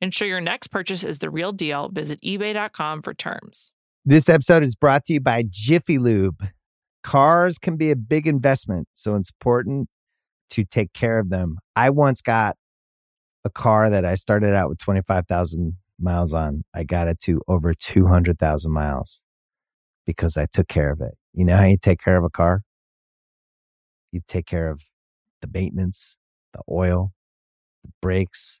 Ensure your next purchase is the real deal. Visit eBay.com for terms. This episode is brought to you by Jiffy Lube. Cars can be a big investment, so it's important to take care of them. I once got a car that I started out with 25,000 miles on. I got it to over 200,000 miles because I took care of it. You know how you take care of a car? You take care of the maintenance, the oil, the brakes,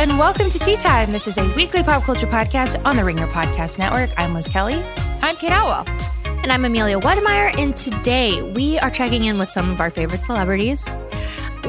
and welcome to Tea Time. This is a weekly pop culture podcast on the Ringer Podcast Network. I'm Liz Kelly. I'm Kate Atwell. And I'm Amelia Wedemeyer. And today we are checking in with some of our favorite celebrities.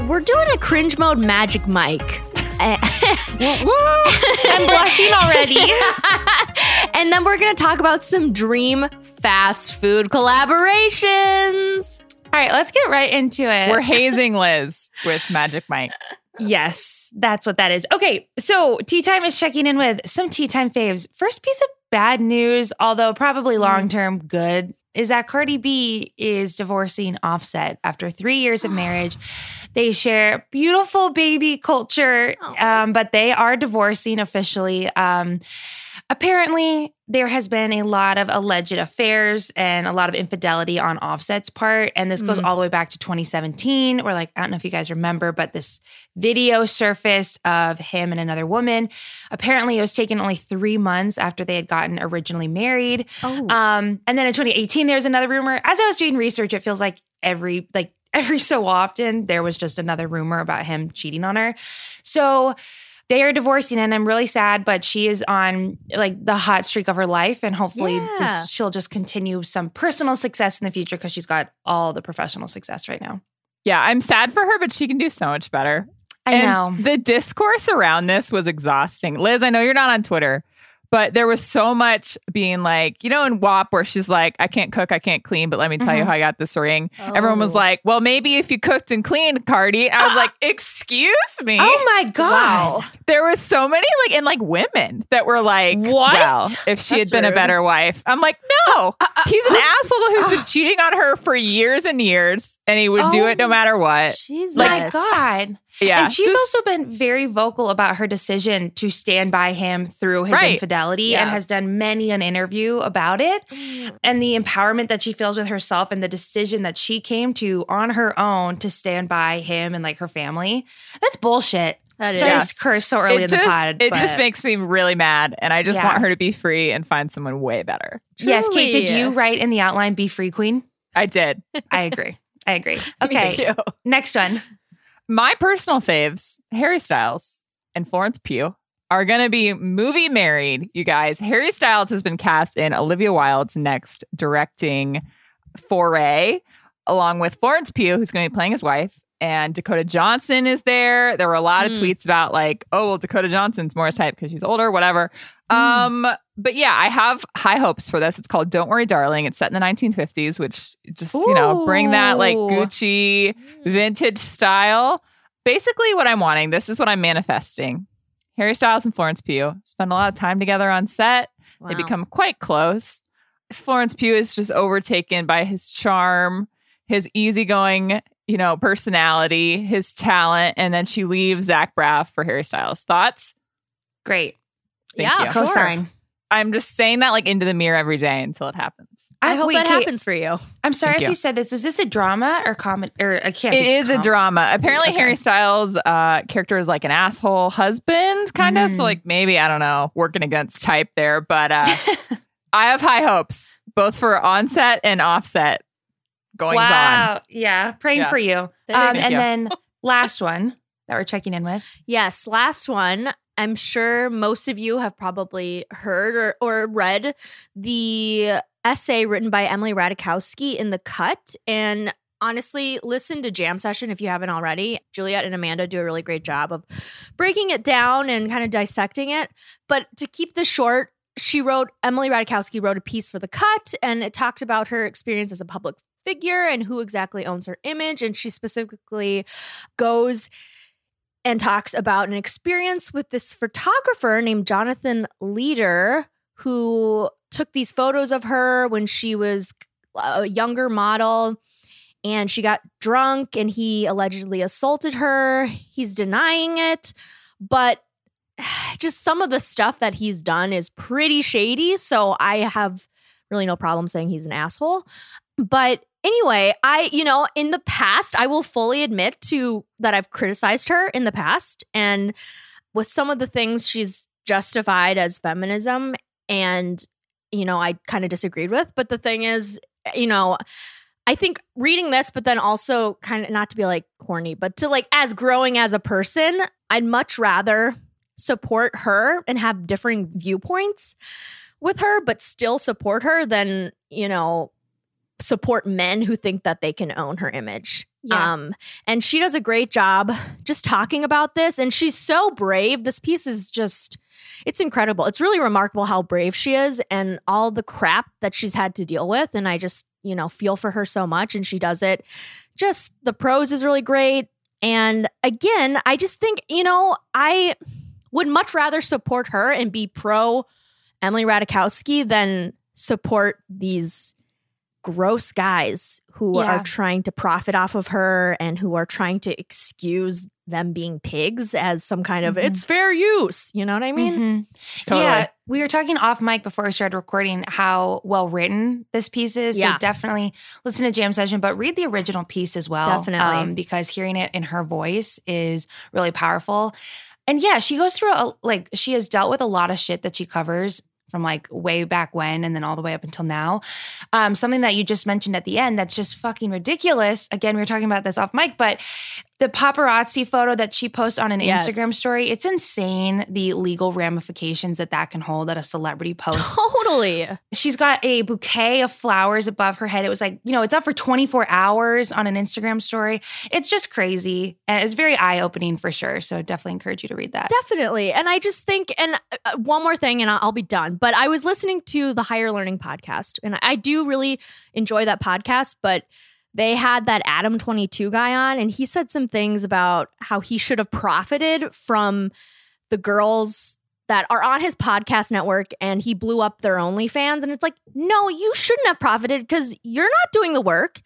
We're doing a cringe mode Magic Mike. Eh. I'm blushing already. and then we're going to talk about some dream fast food collaborations. All right, let's get right into it. We're hazing Liz with Magic Mike. Yes, that's what that is. Okay, so Tea Time is checking in with some Tea Time faves. First piece of bad news, although probably long term good, is that Cardi B is divorcing Offset after three years of marriage. They share beautiful baby Kulture, um, but they are divorcing officially. Um, apparently, there has been a lot of alleged affairs and a lot of infidelity on Offset's part. And this goes all the way back to 2017, where, like, I don't know if you guys remember, but this video surfaced of him and another woman. Apparently, it was taken only three months after they had gotten originally married. Oh. Um, and then in 2018, there was another rumor. As I was doing research, it feels like every like every so often there was just another rumor about him cheating on her. So they are divorcing, and I'm really sad. But she is on like the hot streak of her life, and hopefully Yeah. this, she'll just continue some personal success in the future because she's got all the professional success right now. Yeah, I'm sad for her, but she can do so much better. I And know. The discourse around this was exhausting. Liz, I know you're not on Twitter, but there was so much being like, you know, in WAP where she's like, I can't cook, I can't clean, but let me tell you Mhm. how I got this ring. Everyone was Oh. like, well, maybe if you cooked and cleaned, Cardi. I was like, excuse me. Oh my god! There was so many like and like women that were like, What? Well, if she had That's been a better wife, I'm like, no, uh, uh, uh, he's an asshole who's been cheating on her for years and years, and he would do Oh, it no oh, matter what. Jesus. Like, my god! Yeah, and she's just- also been very vocal about her decision to stand by him through his Right. infidelity Yeah. and has done many an interview about it and the empowerment that she feels with herself and the decision that she came to on her own to stand by him and like her family. That's bullshit. That Sorry is. to curse so early it in just, the pod. it just makes me really mad, and I just Yeah. want her to be free and find someone way better. Yes, Kate, did you write in the outline be free queen? I did. I agree. I agree. Me Okay. too. Next one. My personal faves, Harry Styles and Florence Pugh, are going to be movie married, you guys. Harry Styles has been cast in Olivia Wilde's next directing foray, along with Florence Pugh, who's going to be playing his wife. And Dakota Johnson is there. There were a lot of Mm. tweets about, like, oh, well, Dakota Johnson's more his type because she's older, whatever. Um, but yeah, I have high hopes for this. It's called Don't Worry, Darling. It's set in the 1950s, which just, you know, bring that like Gucci vintage style. Basically, what I'm wanting, this is what I'm manifesting. Harry Styles and Florence Pugh spend a lot of time together on set. They become quite close. Florence Pugh is just overtaken by his charm, his easygoing, you know, personality, his talent, and then she leaves Zach Braff for Harry Styles. Thoughts? Great. Thank Yeah, you. Sure. Cosign. I'm just saying that like into the mirror every day until it happens. I hope wait, that Kate, happens for you. I'm sorry Thank if you. you said this. Was this a drama or comedy? Or I can't. It is be is a drama. Apparently, Okay. Harry Styles' uh, character is like an asshole husband, kind of. Mm. So, like, maybe I don't know, working against type there. But uh, I have high hopes, both for onset and offset goings on. Wow. Yeah. Praying Yeah. for you. Um, and you. then last one that we're checking in with. Yes, last one. I'm sure most of you have probably heard or, or read the essay written by Emily Ratajkowski in The Cut. And honestly, listen to Jam Session if you haven't already. Juliet and Amanda do a really great job of breaking it down and kind of dissecting it. But to keep this short, she wrote, Emily Ratajkowski wrote a piece for The Cut, and it talked about her experience as a public figure and who exactly owns her image. And she specifically goes and talks about an experience with this photographer named Jonathan Leder, who took these photos of her when she was a younger model and she got drunk and he allegedly assaulted her. He's denying it, but just some of the stuff that he's done is pretty shady. So I have really no problem saying he's an asshole. But anyway, I, you know, in the past, I will fully admit to that I've criticized her in the past. And with some of the things she's justified as feminism, and, you know, I kind of disagreed with. But the thing is, you know, I think reading this, but then also kind of not to be like corny, but to like as growing as a person, I'd much rather support her and have differing viewpoints with her, but still support her than, you know, support men who think that they can own her image. Yeah. Um, and she does a great job just talking about this. And she's so brave. This piece is just, it's incredible. It's really remarkable how brave she is and all the crap that she's had to deal with. And I just, you know, feel for her so much. And she does it. Just the prose is really great. And again, I just think, you know, I would much rather support her and be pro Emily Ratajkowski than support these gross guys who Yeah. are trying to profit off of her and who are trying to excuse them being pigs as some kind of Mhm. it's fair use. You know what I mean? Mhm. Totally. Yeah, we were talking off mic before we started recording how well written this piece is. Yeah. So definitely listen to Jam Session, but read the original piece as well. um, Definitely. because hearing it in her voice is really powerful. And yeah, she goes through a, like she has dealt with a lot of shit that she covers from like way back when and then all the way up until now. Um, something that you just mentioned at the end that's just fucking ridiculous. Again, we were talking about this off mic, but the paparazzi photo that she posts on an Yes. Instagram story, it's insane the legal ramifications that that can hold that a celebrity posts. Totally. She's got a bouquet of flowers above her head. It was like, you know, it's up for 24 hours on an Instagram story. It's just crazy. And it's very eye opening for sure. So definitely encourage you to read that. Definitely. And I just think, and uh, one more thing, and I'll be done. But I was listening to the Higher Learning podcast, and I do really enjoy that podcast. But they had that Adam 22 guy on, and he said some things about how he should have profited from the girls that are on his podcast network and he blew up their OnlyFans. And it's like, no, you shouldn't have profited because you're not doing the work.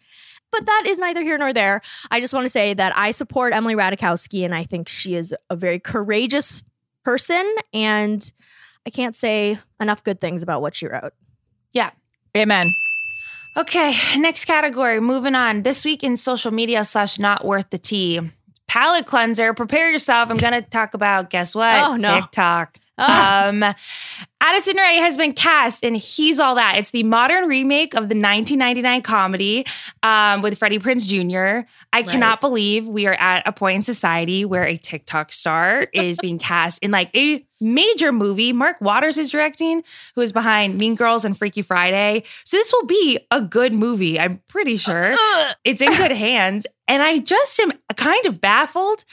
But that is neither here nor there. I just want to say that I support Emily Ratajkowski and I think she is a very courageous person. And I can't say enough good things about what she wrote. Yeah. Amen. Okay, next category. Moving on. This week in social media slash not worth the tea. Palette cleanser. Prepare yourself. I'm gonna talk about guess what? Oh, no. TikTok. Ah. Um, Addison Rae has been cast in He's All That. It's the modern remake of the 1999 comedy um, with Freddie Prinze Jr. I cannot believe we are at a point in society where a TikTok star is being cast in like a major movie. Mark Waters is directing, who is behind Mean Girls and Freaky Friday. So this will be a good movie. I'm pretty sure it's in good hands. and I just am kind of baffled.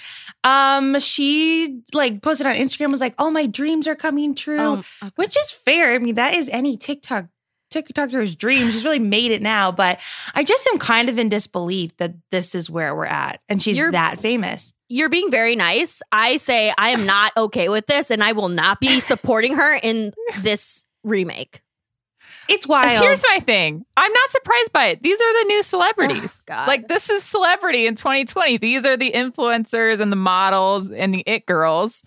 Um, she like posted on Instagram was like, "Oh, my dreams are coming true," Um, okay. which is fair. I mean, that is any TikTok TikToker's dream. She's really made it now, but I just am kind of in disbelief that this is where we're at, and she's You're- that famous. You're being very nice. I say I am not okay with this, and I will not be supporting her in this remake. It's wild. Here's my thing. I'm not surprised by it. These are the new celebrities. God. Like this is celebrity in 2020. These are the influencers and the models and the it girls.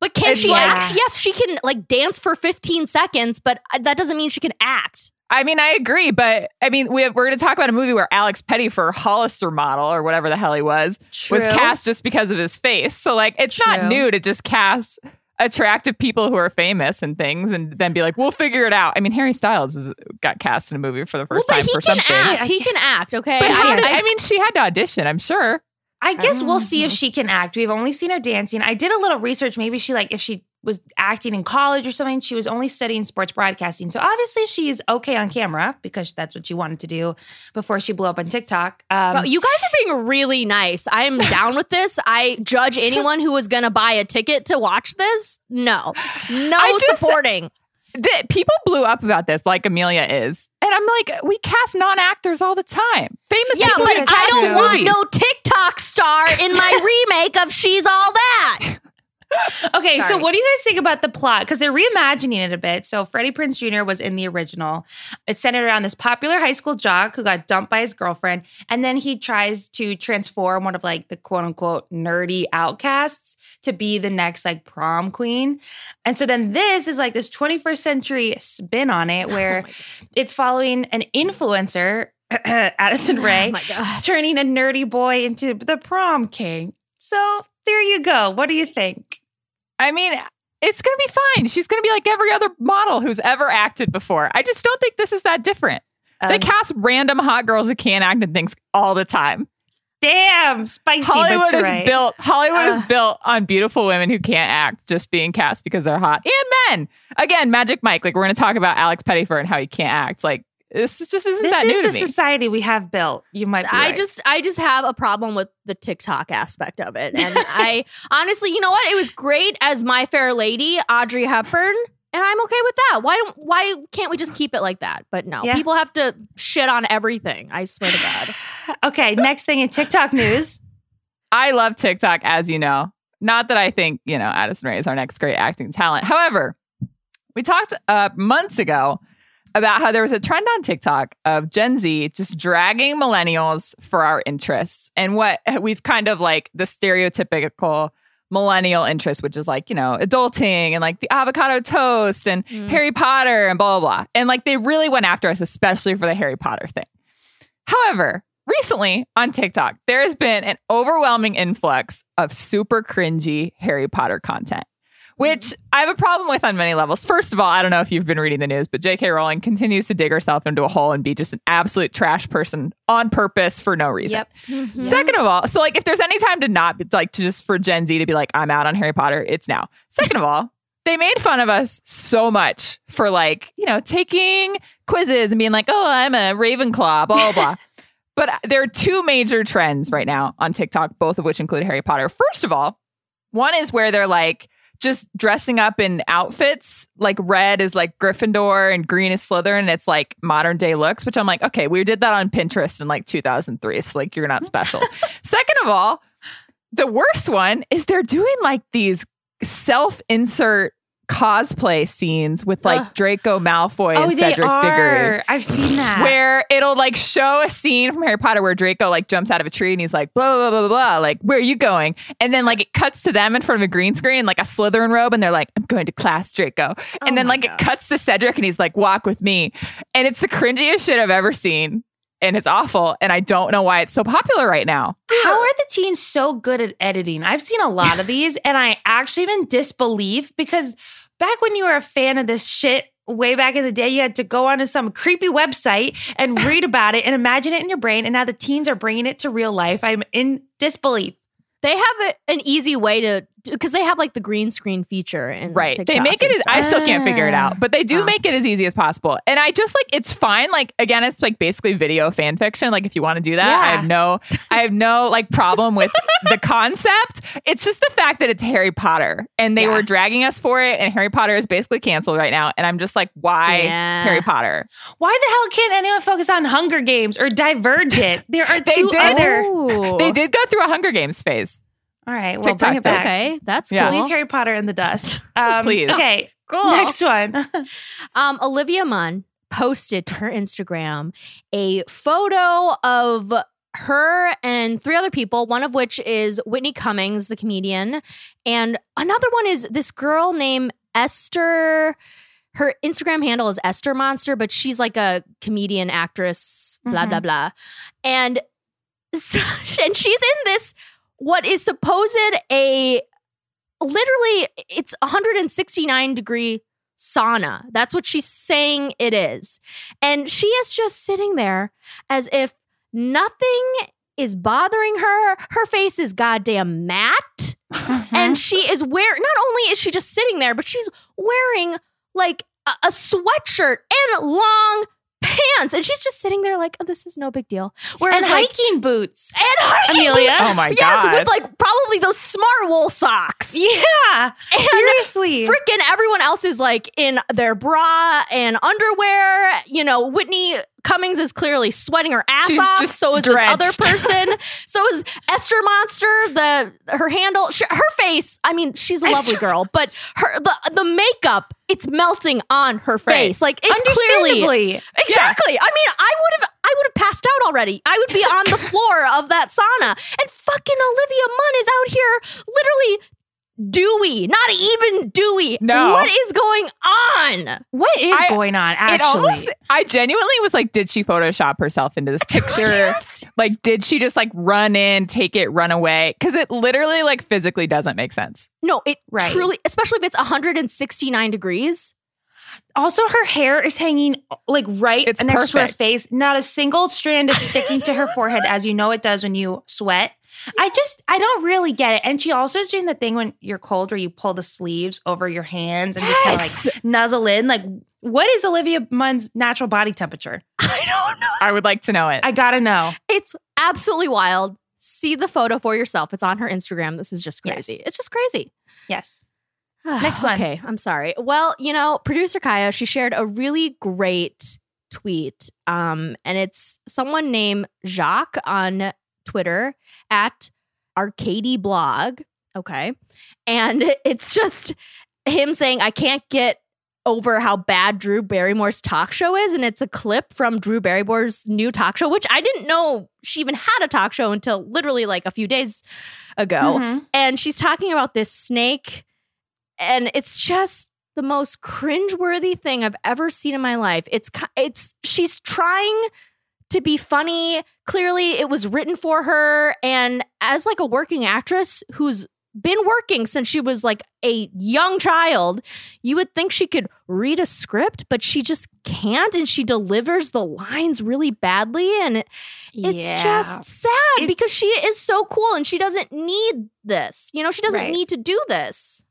But can It's she like- act? Yes, she can like dance for 15 seconds, but uh, that doesn't mean she can act. I mean, I agree, but I mean, we have, we're going to talk about a movie where Alex Pettyfer, Hollister model or whatever the hell he was, was cast just because of his face. So like, it's not new to just cast attractive people who are famous and things, and then be like, we'll figure it out. I mean, Harry Styles is, got cast in a movie for the Well, first but time he for can something. act. He can act. Okay. But I, I- I mean, she had to audition. I'm sure. I guess we'll see if she can act. We've only seen her dancing. I did a little research. Maybe she like if she was acting in college or something. She was only studying sports broadcasting. So obviously she's okay on camera because that's what she wanted to do before she blew up on TikTok. Um, Well, you guys are being really nice. I am down with this. I judge anyone who is going to buy a ticket to watch this. No, no supporting. The, people blew up about this, like Amelia is, and I'm like, we cast non-actors all the time, famous Yeah, people. but I don't want movies. no TikTok star in my remake of She's All That. Okay, so what do you guys think about the plot? Because they're reimagining it a bit. So Freddie Prinze Jr. was in the original. It's centered around this popular high school jock who got dumped by his girlfriend, and then he tries to transform one of like the quote unquote nerdy outcasts to be the next like prom queen. And so then this is like this 21st century spin on it, where it's following an influencer, Addison Rae, Oh turning a nerdy boy into the prom king. So there you go. What do you think? I mean, it's gonna be fine. She's gonna be like every other model who's ever acted before. I just don't think this is that different. they Um, cast random hot girls who can't act and things all the time. Damn, spicy. Hollywood is right. built. Hollywood is built on beautiful women who can't act, just being cast because they're hot, and men. Again, Magic Mike. Like we're going to talk about Alex Pettyfer and how he can't act. Like this is just isn't This that is new the to me. society we have built. You might. Be I right. just I just have a problem with the TikTok aspect of it. And I honestly, you know what? It was great as My Fair Lady, Audrey Hepburn, and I'm okay with that. Why don't why can't we just keep it like that? But no, Yeah. people have to shit on everything. I swear to God. okay. Next thing in TikTok news. I love TikTok, as you know. Not that I think, you know, Addison Rae is our next great acting talent. However, we talked uh, months ago about how there was a trend on TikTok of Gen Z just dragging millennials for our interests and what we've kind of like the stereotypical millennial interest, which is like, you know, adulting and like the avocado toast and Mm. Harry Potter and blah, blah, blah. And like they really went after us, especially for the Harry Potter thing. However, recently on TikTok, there has been an overwhelming influx of super cringy Harry Potter content, which I have a problem with on many levels. First of all, I don't know if you've been reading the news, but J.K. Rowling continues to dig herself into a hole and be just an absolute trash person on purpose for no reason. Yep. Mhm. Second of all, so like if there's any time to not be- like to just for Gen Z to be like I'm out on Harry Potter, it's now. Second of all, they made fun of us so much for like you know taking quizzes and being like, oh, I'm a Ravenclaw, blah blah blah. But there are two major trends right now on TikTok, both of which include Harry Potter. First of all, one is where they're like just dressing up in outfits, like red is like Gryffindor and green is Slytherin. It's like modern day looks, which I'm like, okay, we did that on Pinterest in like 2003. So like, you're not special. Second of all, the worst one is they're doing like these self insert cosplay scenes with like Ugh. Draco Malfoy Oh, and Cedric are. Diggory I've seen that. where it'll like show a scene from Harry Potter where Draco like jumps out of a tree and he's like blah blah blah blah blah like where are you going and then like it cuts to them in front of a green screen in like a Slytherin robe and they're like I'm going to class Draco oh and Oh then like God. it cuts to Cedric and he's like walk with me and it's the cringiest shit I've ever seen and it's awful and I don't know why it's so popular right now. How are the teens so good at editing? I've seen a lot of these, and I actually am in disbelief because back when you were a fan of this shit, way back in the day, you had to go onto some creepy website and read about it and imagine it in your brain. And now the teens are bringing it to real life. I'm in disbelief. They have a, an easy way to because they have like the green screen feature and Right. They make it as I still can't figure it out, but they do Ah. make it as easy as possible. And I just like it's fine. Like again, it's like basically video fan fiction. Like if you want to do that, I have no I have no like problem with the concept. It's just the fact that it's Harry Potter and they Yeah. were dragging us for it and Harry Potter is basically canceled right now. And I'm just like, why Yeah. Harry Potter? Why the hell can't anyone focus on Hunger Games or Divergent? There are They two did. other. Oh. They did go through a Hunger Games phase. All right, well, TikTok bring it back. Okay, that's Yeah. cool. Leave Harry Potter in the dust. Um, Please. Okay, Cool. next one. Um, Olivia Munn posted to her Instagram a photo of her and three other people, one of which is Whitney Cummings, the comedian, and another one is this girl named Esther. Her Instagram handle is Esther Monster, but she's like a comedian, actress, blah blah blah, and so, and she's in this what is supposed a literally it's 169 degree sauna. That's what she's saying it is. And she is just sitting there as if nothing is bothering her. Her face is goddamn matte. Mm-hmm. And she is wearing, not only is she just sitting there, but she's wearing like a, a sweatshirt and long pants. And she's just sitting there like, oh, this is no big deal. Whereas and like, hiking boots. and hiking Amelia? boots. Oh my yes, God. with like probably those smart wool socks. Yeah, And seriously. freaking everyone else is like in their bra and underwear. You know, Whitney Cummings is clearly sweating her ass She's off. just So is this other person. so is Esther Monster. The her handle, sh her face. I mean, she's a lovely Esther girl, but her the the makeup. It's melting on her face. Like it's clearly. Exactly. I mean, I would have I would have passed out already. I would be on the floor of that sauna. And fucking Olivia Munn is out here literally dewy, not even dewy. No. What is going on? What is I- going on, It actually? almost I genuinely was like, did she Photoshop herself into this picture? Like, did she just like run in, take it, run away? Because it literally like physically doesn't make sense. No, it Right. truly, especially if it's 169 degrees. Also, her hair is hanging like right It's next to her face. Not a single strand is sticking to her forehead, as you know it does when you sweat. I just, I don't really get it. And she also is doing the thing when you're cold where you pull the sleeves over your hands and just kind of like nuzzle in. Like, what is Olivia Munn's natural body temperature? I don't know. I would like to know it. I gotta know. It's absolutely wild. See the photo for yourself. It's on her Instagram. This is just Yes. crazy. It's just crazy. Yes. Next one. Okay, I'm sorry. Well, you know, producer Kaya, she shared a really great tweet. Um, and it's someone named Jacques on Twitter at Arcady Blog. Okay. And it's just him saying, I can't get over how bad Drew Barrymore's talk show is. And it's a clip from Drew Barrymore's new talk show, which I didn't know she even had a talk show until literally like a few days ago Mhm. and she's talking about this snake and it's just the most cringeworthy thing I've ever seen in my life. It's it's she's trying to be funny. Clearly it was written for her and as like a working actress who's been working since she was like a young child, you would think she could read a script, but she just can't and she delivers the lines really badly and it's Yeah. just sad It's- because she is so cool and she doesn't need this. You know, she doesn't Right. need to do this.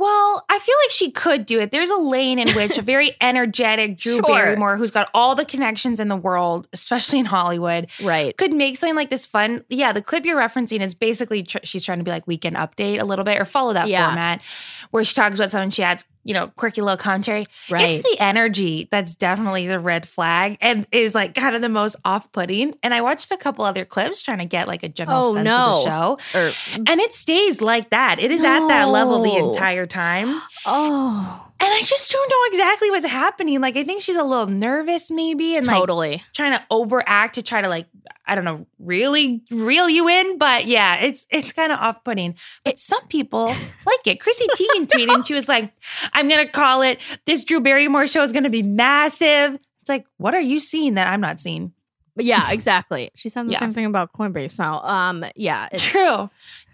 Well, I feel like she could do it. There's a lane in which a very energetic Drew Sure. Barrymore, who's got all the connections in the world, especially in Hollywood, Right. could make something like this fun. Yeah, the clip you're referencing is basically tr- she's trying to be like weekend update a little bit or follow that Yeah. format where she talks about something she adds, you know, quirky little commentary. Right. It's the energy that's definitely the red flag and is like kind of the most off putting. And I watched a couple other clips trying to get like a general Oh, sense no. of the show. Or, And it stays like that. It is at that level the entire time. oh, And I just don't know exactly what's happening. Like, I think she's a little nervous, maybe, and like totally. trying to overact to try to like, I don't know, really reel you in. But yeah, it's it's kind of off putting. But some people like it. Chrissy Teigen tweeted, and she was like, "I'm gonna call it. This Drew Barrymore show is gonna be massive." It's like, what are you seeing that I'm not seeing? But yeah, exactly. She said the Yeah. same thing about Coinbase now. Um, yeah, it's True,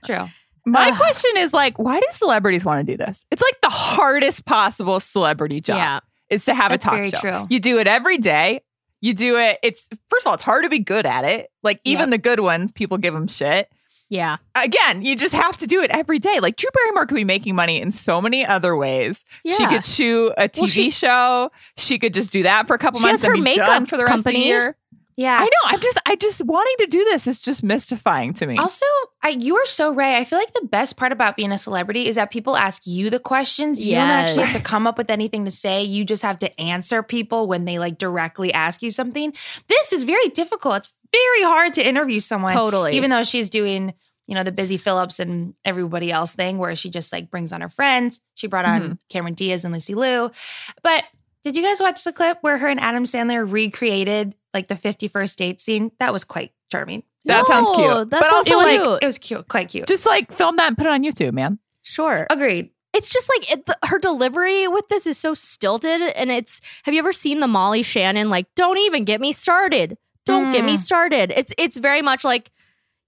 true. My Ugh. question is like, why do celebrities want to do this? It's like the hardest possible celebrity job Yeah. is to have That's a talk very show. true. You do it every day. You do it. It's first of all, it's hard to be good at it. Like even Yep. the good ones, people give them shit. Yeah. again, you just have to do it every day. Like Drew Barrymore could be making money in so many other ways. Yeah. She could shoot a TV Well, she- show. She could just do that for a couple She months has her and be makeup done for the rest of company. the year. Yeah. I know. I'm just, I just wanting to do this is just mystifying to me. Also, I, you are so right. I feel like the best part about being a celebrity is that people ask you the questions. You don't actually have to come up with anything to say. You just have to answer people when they like directly ask you something. This is very difficult. It's very hard to interview someone. Totally. Even though she's doing, you know, the Busy Phillips and everybody else thing where she just like brings on her friends. She brought on mm-hmm. Cameron Diaz and Lucy Liu. But did you guys watch the clip where her and Adam Sandler recreated like the 51st date scene? That was quite charming. That sounds cute. No, That But sounds It also, was cute. like, it was cute, quite cute. just like film that and put it on YouTube, man. sure. Agreed. It's just like it, the, her delivery with this is so stilted, and it's. Have you ever seen the Molly Shannon like? Don't even get me started. Don't get me Mm. started. It's it's very much like.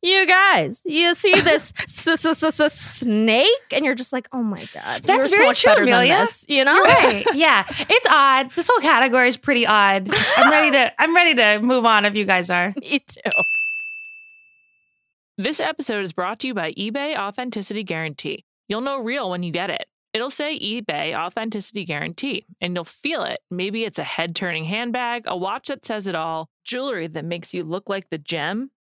You guys, you see this s- s- s- s- snake, and you're just like, oh my god, That's you're so very much true, better than Amelia. this, you know? You're right. Yeah, it's odd. This whole category is pretty odd. I'm ready to. I'm ready to move on. If you guys are. Me too. This episode is brought to you by eBay Authenticity Guarantee. You'll know real when you get it. It'll say eBay Authenticity Guarantee, and you'll feel it. Maybe it's a head turning handbag, a watch that says it all, jewelry that makes you look like the gem.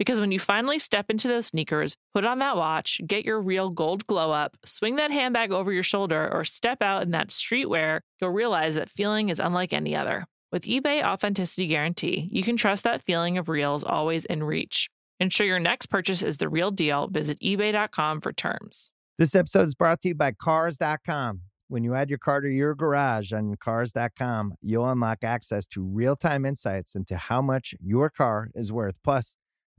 Because when you finally step into those sneakers, put on that watch, get your real gold glow up, swing that handbag over your shoulder, or step out in that streetwear, you'll realize that feeling is unlike any other. With eBay Authenticity Guarantee, you can trust that feeling of real is always in reach. Ensure your next purchase is the real deal. Visit eBay.com for terms. This episode is brought to you by Cars.com. When you add your car to your garage on Cars.com, you'll unlock access to real time insights into how much your car is worth. Plus,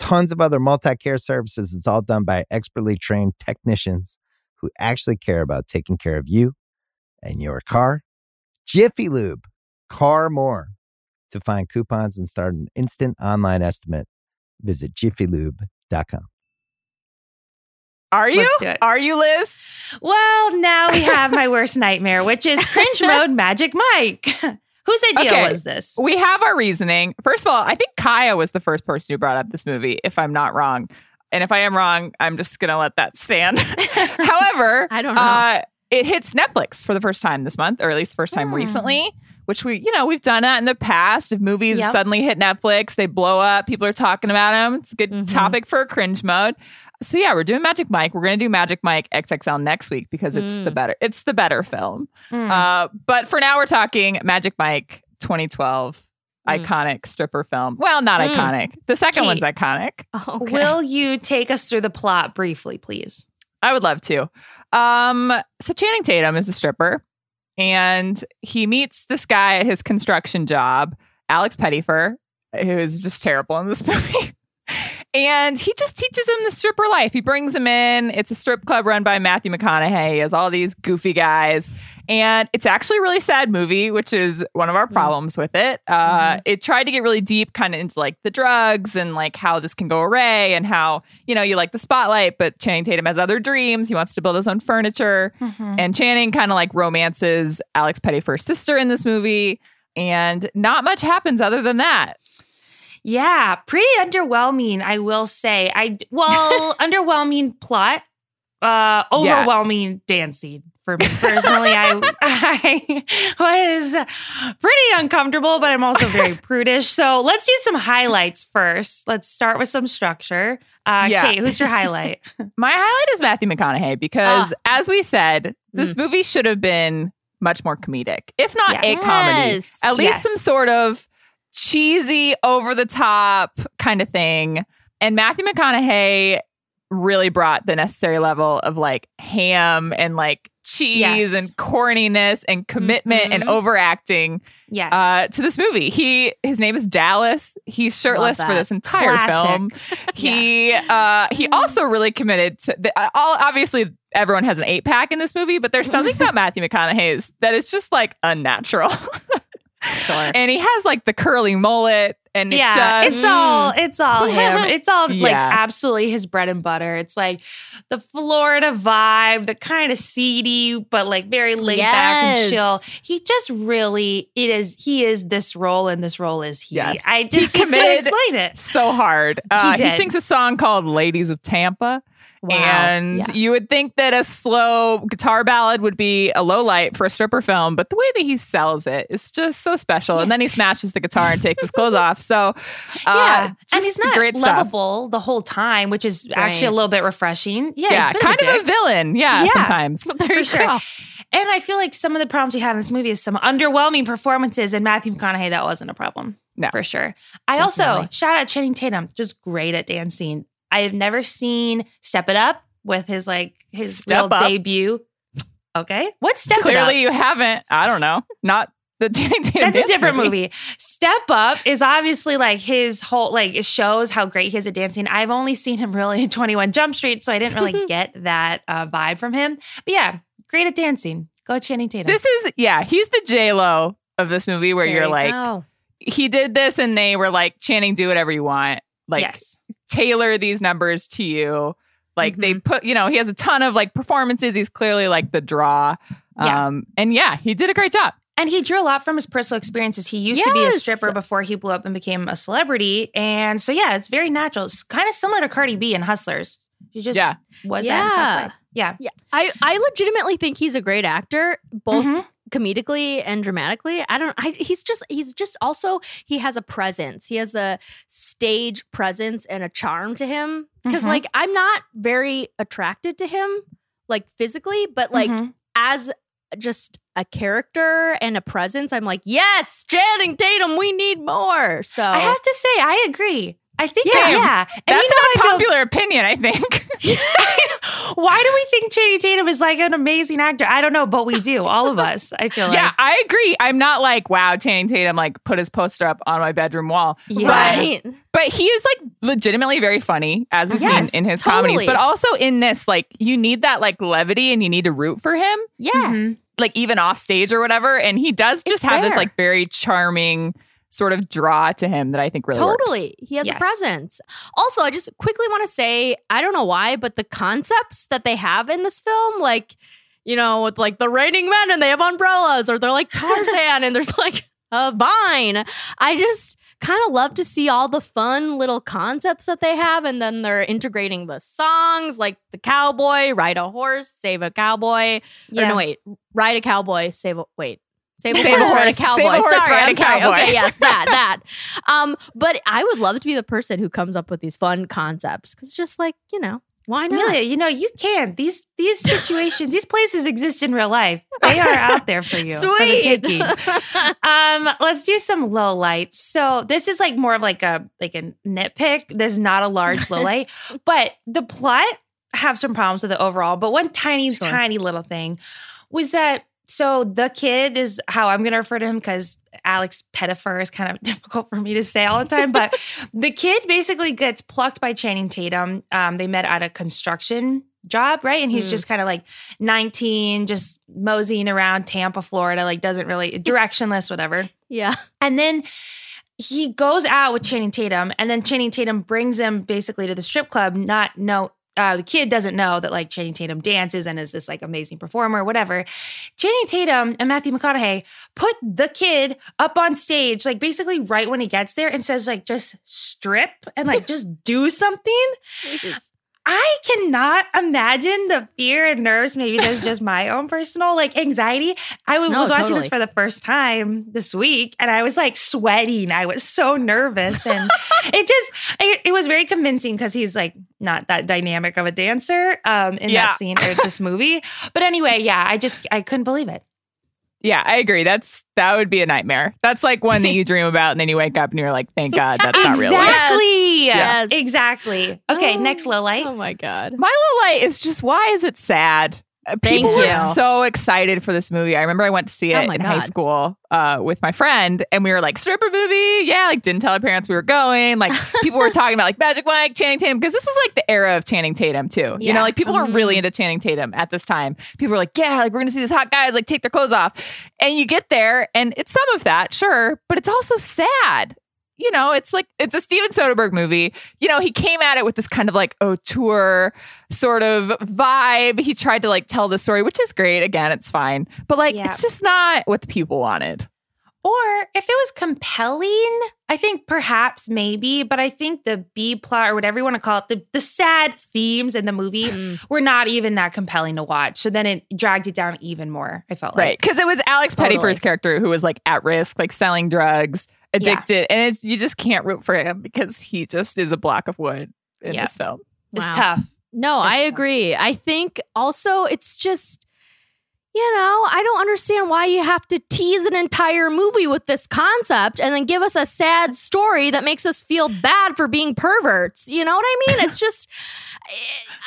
tons of other multi care services. It's all done by expertly trained technicians who actually care about taking care of you and your car. Jiffy Lube, car more. To find coupons and start an instant online estimate, visit jiffylube.com. Are you? Let's do it. Are you, Liz? Well, now we have my worst nightmare, which is cringe mode Magic Mike. Whose idea Okay. was this? We have our reasoning. First of all, I think Kaya was the first person who brought up this movie, if I'm not wrong. And if I am wrong, I'm just going to let that stand. However, I don't know. Uh, it hits Netflix for the first time this month, or at least first time Hmm. recently, which we, you know, we've done that in the past. If movies Yep. suddenly hit Netflix, they blow up, people are talking about them. It's a good Mhm. topic for a cringe mode. So yeah, we're doing Magic Mike. We're going to do Magic Mike XXL next week because it's Mm. the better, it's the better film. Mm. Uh, but for now, we're talking Magic Mike 2012. Mm. Iconic stripper film. Well, not Mm. iconic. The second Kate. one's iconic. Oh, okay. Will you take us through the plot briefly, please? I would love to. Um, so Channing Tatum is a stripper, and he meets this guy at his construction job, Alex Pettyfer, who is just terrible in this movie. And he just teaches him the stripper life. He brings him in. It's a strip club run by Matthew McConaughey. He has all these goofy guys. And it's actually a really sad movie, which is one of our Mm. problems with it. Uh, Mhm. It tried to get really deep, kind of into like the drugs and like how this can go away and how, you know, you like the spotlight, but Channing Tatum has other dreams. He wants to build his own furniture. Mm-hmm. And Channing kind of like romances Alex Pettyfer's sister in this movie. and not much happens other than that. Yeah, pretty underwhelming, I will say. I well, underwhelming plot, uh overwhelming dancing for me personally. I I was pretty uncomfortable, but I'm also very prudish. So let's do some highlights first. Let's start with some structure. Uh Yeah. Kate, who's your highlight? My highlight is Matthew McConaughey because, Ah. as we said, this movie should have been much more comedic, if not Yes. a comedy. Yes. At least Yes. some sort of cheesy, over the top kind of thing. And Matthew McConaughey really brought the necessary level of like ham and like cheese Yes. and corniness and commitment and Mhm. overacting Yes. uh, to this movie. He his name is Dallas. He's shirtless for this entire Classic. film. He uh, he also really committed to the, all. Obviously, everyone has an eight pack in this movie, but there's something about Matthew McConaughey's that is just like unnatural. Sure. and he has like the curly mullet, and yeah, it it's all it's all him. It's all like absolutely his bread and butter. It's like the Florida vibe, the kind of seedy but like very laid back and chill. He just really it is he is this role and this role is he. Yes. I just can't committed explain it. so hard. Uh, he, did. sings a song called "Ladies of Tampa." Wow. And Yeah. you would think that a slow guitar ballad would be a low light for a stripper film, but the way that he sells it is just so special. And then he smashes the guitar and takes his clothes off. So, uh, yeah, and he's not great stuff. lovable the whole time, which is actually a little bit refreshing. Yeah, Yeah, kind of a of a villain. Yeah, Yeah. sometimes. for sure. go. And I feel like some of the problems we have in this movie is some underwhelming performances, and Matthew McConaughey, that wasn't a problem. No. For sure. I also, shout out Channing Tatum, just great at dancing. I have never seen Step It Up with his like his Step real Up? debut. Okay. What's Step It Up? Clearly, you haven't. I don't know. Not the Channing Tatum That's a different movie. Step Up is obviously like his whole like it shows how great he is at dancing. I've only seen him really in 21 Jump Street, so I didn't really get that uh, vibe from him. But yeah, great at dancing. Go Channing Tatum. This is, yeah, he's the J Lo of this movie where There you're you like, go. he did this and they were like, Channing, do whatever you want. Like, yes. Tailor these numbers to you. Like they Mm-hmm. put, you know, he has a ton of like performances. He's clearly like the draw. Yeah. Um, and yeah, he did a great job. And he drew a lot from his personal experiences. He used to be a stripper before he blew up and became a celebrity. And so, yeah, it's very natural. It's kind of similar to Cardi B in Hustlers. She just Yeah. was that Yeah. Hustler. Yeah. Yeah, I I legitimately think he's a great actor, both Mhm. Comedically and dramatically. I don't. I he's just he's just also he has a presence. He has a stage presence and a charm to him. Because Mhm. like I'm not very attracted to him, like physically, but like Mhm. as just a character and a presence, I'm like, yes, Channing Tatum, we need more. So I have to say, I agree. I think, Same. yeah. And That's you know, an I feel- opinion, I think. Why do we think Channing Tatum is like an amazing actor? I don't know, but we do. All of us. I feel like. yeah, I agree. I'm not like, wow, Channing Tatum like put his poster up on my bedroom wall. Yeah. right. But he is like legitimately very funny, as we've Yes, seen in his comedies. But also in this, like, you need that like levity and you need to root for him. Yeah. Mhm. like even off stage or whatever. And he does just It's have this like very charming sort of draw to him that I think really works. Totally. He has Yes. a presence. Also, I just quickly want to say, I don't know why, but the concepts that they have in this film, like, you know, with like the raining men and they have umbrellas, or they're like Tarzan and there's like a vine. I just kind of love to see all the fun little concepts that they have. And then they're integrating the songs like the cowboy, ride a horse, save a cowboy. Or no, wait, ride a cowboy, save a, wait. Save a Save horse, ride a cowboy. horse, sorry, ride a I'm sorry. cowboy. Okay, yes, that, that. Um, but I would love to be the person who comes up with these fun concepts because it's just like, you know, why not? Amelia, you know, you can. These these situations, these places exist in real life. They are out there for you. For the Sweet. taking. Um, let's do some low lights. So this is like more of like a like a nitpick. There's not a large low light, but the plot have some problems with it overall. But one tiny, Sure. tiny little thing was that so the kid is how I'm going to refer to him because Alex Pettyfer is kind of difficult for me to say all the time. But the kid basically gets plucked by Channing Tatum. Um, they met at a construction job, right? And he's Mm. just kind of like 19, just moseying around Tampa, Florida, like doesn't really directionless, whatever. yeah. And then he goes out with Channing Tatum, and then Channing Tatum brings him basically to the strip club, not know uh, the kid doesn't know that like Channing Tatum dances and is this like amazing performer, whatever. Channing Tatum and Matthew McConaughey put the kid up on stage, like basically right when he gets there, and says like just strip and like just do something. I cannot imagine the fear and nerves. Maybe that's just my own personal like anxiety. I w- No, was watching totally. this for the first time this week, and I was like sweating. I was so nervous, and it just it, it was very convincing because he's like not that dynamic of a dancer um, in Yeah. that scene or this movie. But anyway, yeah, I just I couldn't believe it. Yeah, I agree. That's that would be a nightmare. That's like one that you dream about and then you wake up and you're like, thank God that's not real exactly. Yes. Exactly. Okay, Oh. next low light. Oh my god. My low light is just why is it sad? Uh, Thank People were you. so excited for this movie. I remember I went to see Oh it my in high school uh, with my friend, and we were like, stripper movie? Yeah, like didn't tell our parents we were going. Like people were talking about like Magic Mike, Channing Tatum, because this was like the era of Channing Tatum too. You know, like people were Mhm. really into Channing Tatum at this time. People were like, yeah, like we're gonna see these hot guys like take their clothes off, and you get there, and it's some of that, sure, but it's also sad. You know, it's like it's a Steven Soderbergh movie. You know, he came at it with this kind of like auteur sort of vibe. He tried to like tell the story, which is great. Again, it's fine. But like Yeah. it's just not what the people wanted. Or if it was compelling, I think perhaps maybe, but I think the B plot or whatever you want to call it, the, the sad themes in the movie Mm. were not even that compelling to watch. So then it dragged it down even more, I felt Right. like. Because it was Alex Totally. Pettyfer's character who was like at risk, like selling drugs, addicted. And it's, you just can't root for him because he just is a block of wood in Yeah. this film. It's tough. No, I It's tough. agree. I think also it's just, you know, I don't understand why you have to tease an entire movie with this concept and then give us a sad story that makes us feel bad for being perverts. You know what I mean? It's just.